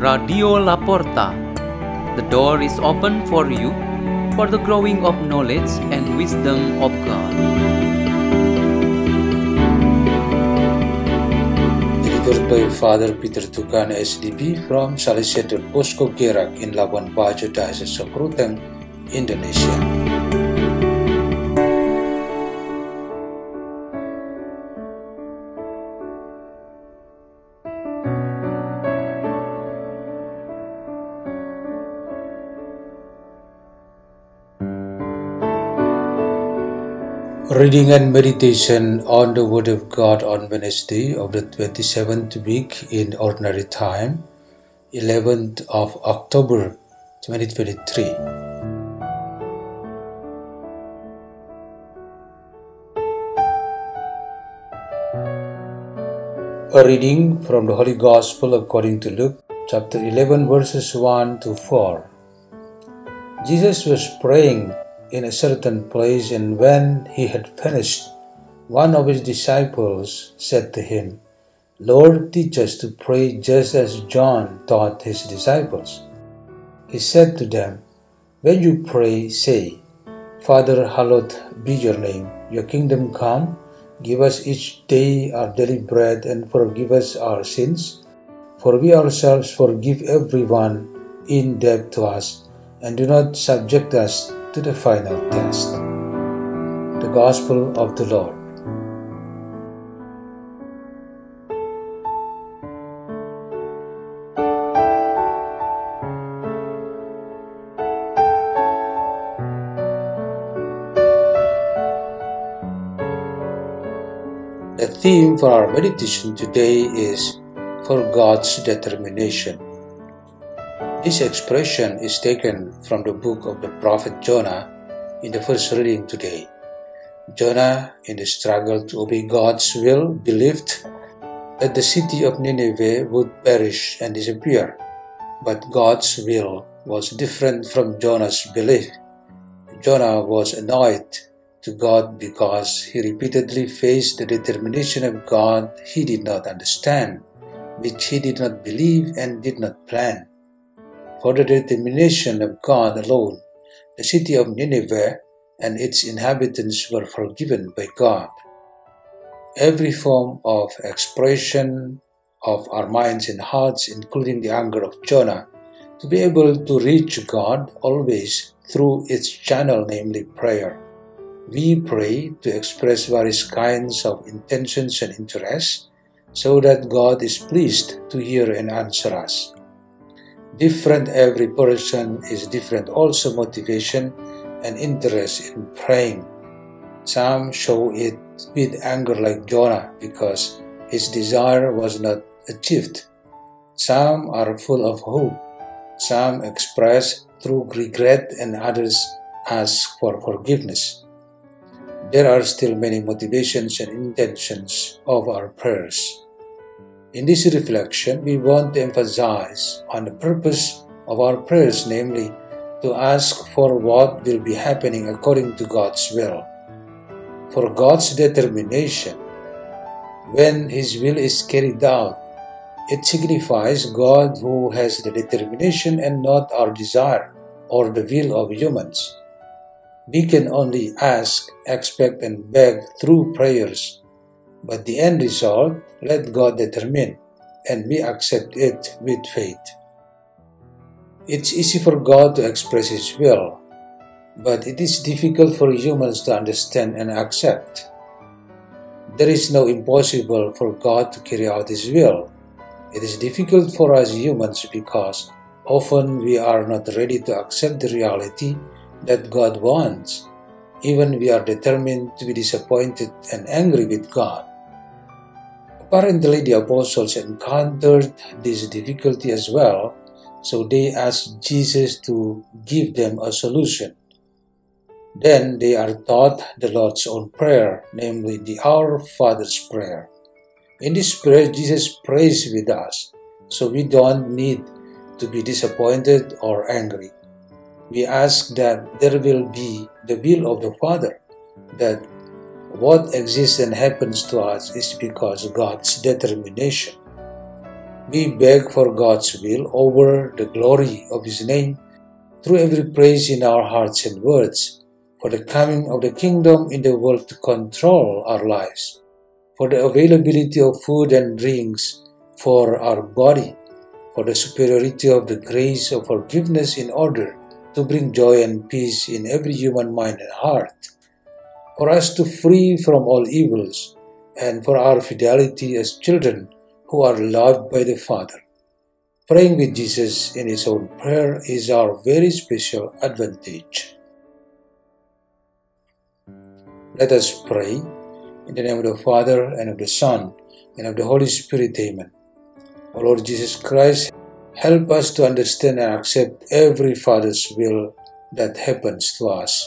Radio La Porta. The door is open for you for the growing of knowledge and wisdom of God. Delivered by Father Peter Tukan SDB from Salesian Bosco Gerak in Labuan Bajo, Diocese of Ruteng, Indonesia. Reading and meditation on the Word of God on Wednesday of the 27th week in Ordinary Time, 11th of October 2023. A reading from the Holy Gospel according to Luke, chapter 11, verses 1 to 4. Jesus was praying in a certain place, and when he had finished, one of his disciples said to him, Lord, teach us to pray just as John taught his disciples. He said to them, When you pray, say, Father, hallowed be your name, your kingdom come, give us each day our daily bread, and forgive us our sins, for we ourselves forgive everyone in debt to us, and do not subject us to the final test. The Gospel of the Lord. The theme for our meditation today is For God's Determination. This expression is taken from the book of the prophet Jonah in the first reading today. Jonah, in the struggle to obey God's will, believed that the city of Nineveh would perish and disappear. But God's will was different from Jonah's belief. Jonah was annoyed to God because he repeatedly faced the determination of God he did not understand, which he did not believe and did not plan. For the determination of God alone, the city of Nineveh and its inhabitants were forgiven by God. Every form of expression of our minds and hearts, including the anger of Jonah, to be able to reach God always through its channel, namely prayer. We pray to express various kinds of intentions and interests so that God is pleased to hear and answer us. Different every person is different also motivation and interest in praying. Some show it with anger like Jonah because his desire was not achieved. Some are full of hope. Some express through regret and others ask for forgiveness. There are still many motivations and intentions of our prayers. In this reflection, we want to emphasize on the purpose of our prayers, namely, to ask for what will be happening according to God's will. For God's determination, when His will is carried out, it signifies God who has the determination and not our desire or the will of humans. We can only ask, expect, and beg through prayers, but the end result, let God determine, and we accept it with faith. It's easy for God to express His will, but it is difficult for humans to understand and accept. There is no impossible for God to carry out His will. It is difficult for us humans because often we are not ready to accept the reality that God wants. Even we are determined to be disappointed and angry with God. Apparently, the apostles encountered this difficulty as well, so they asked Jesus to give them a solution. Then they are taught the Lord's own prayer, namely the Our Father's prayer. In this prayer, Jesus prays with us, so we don't need to be disappointed or angry. We ask that there will be the will of the Father, that what exists and happens to us is because God's determination. We beg for God's will over the glory of His name through every praise in our hearts and words, for the coming of the kingdom in the world to control our lives, for the availability of food and drinks for our body, for the superiority of the grace of forgiveness in order to bring joy and peace in every human mind and heart, for us to free from all evils, and for our fidelity as children who are loved by the Father. Praying with Jesus in His own prayer is our very special advantage. Let us pray in the name of the Father, and of the Son, and of the Holy Spirit. Amen. O Lord Jesus Christ, help us to understand and accept every Father's will that happens to us.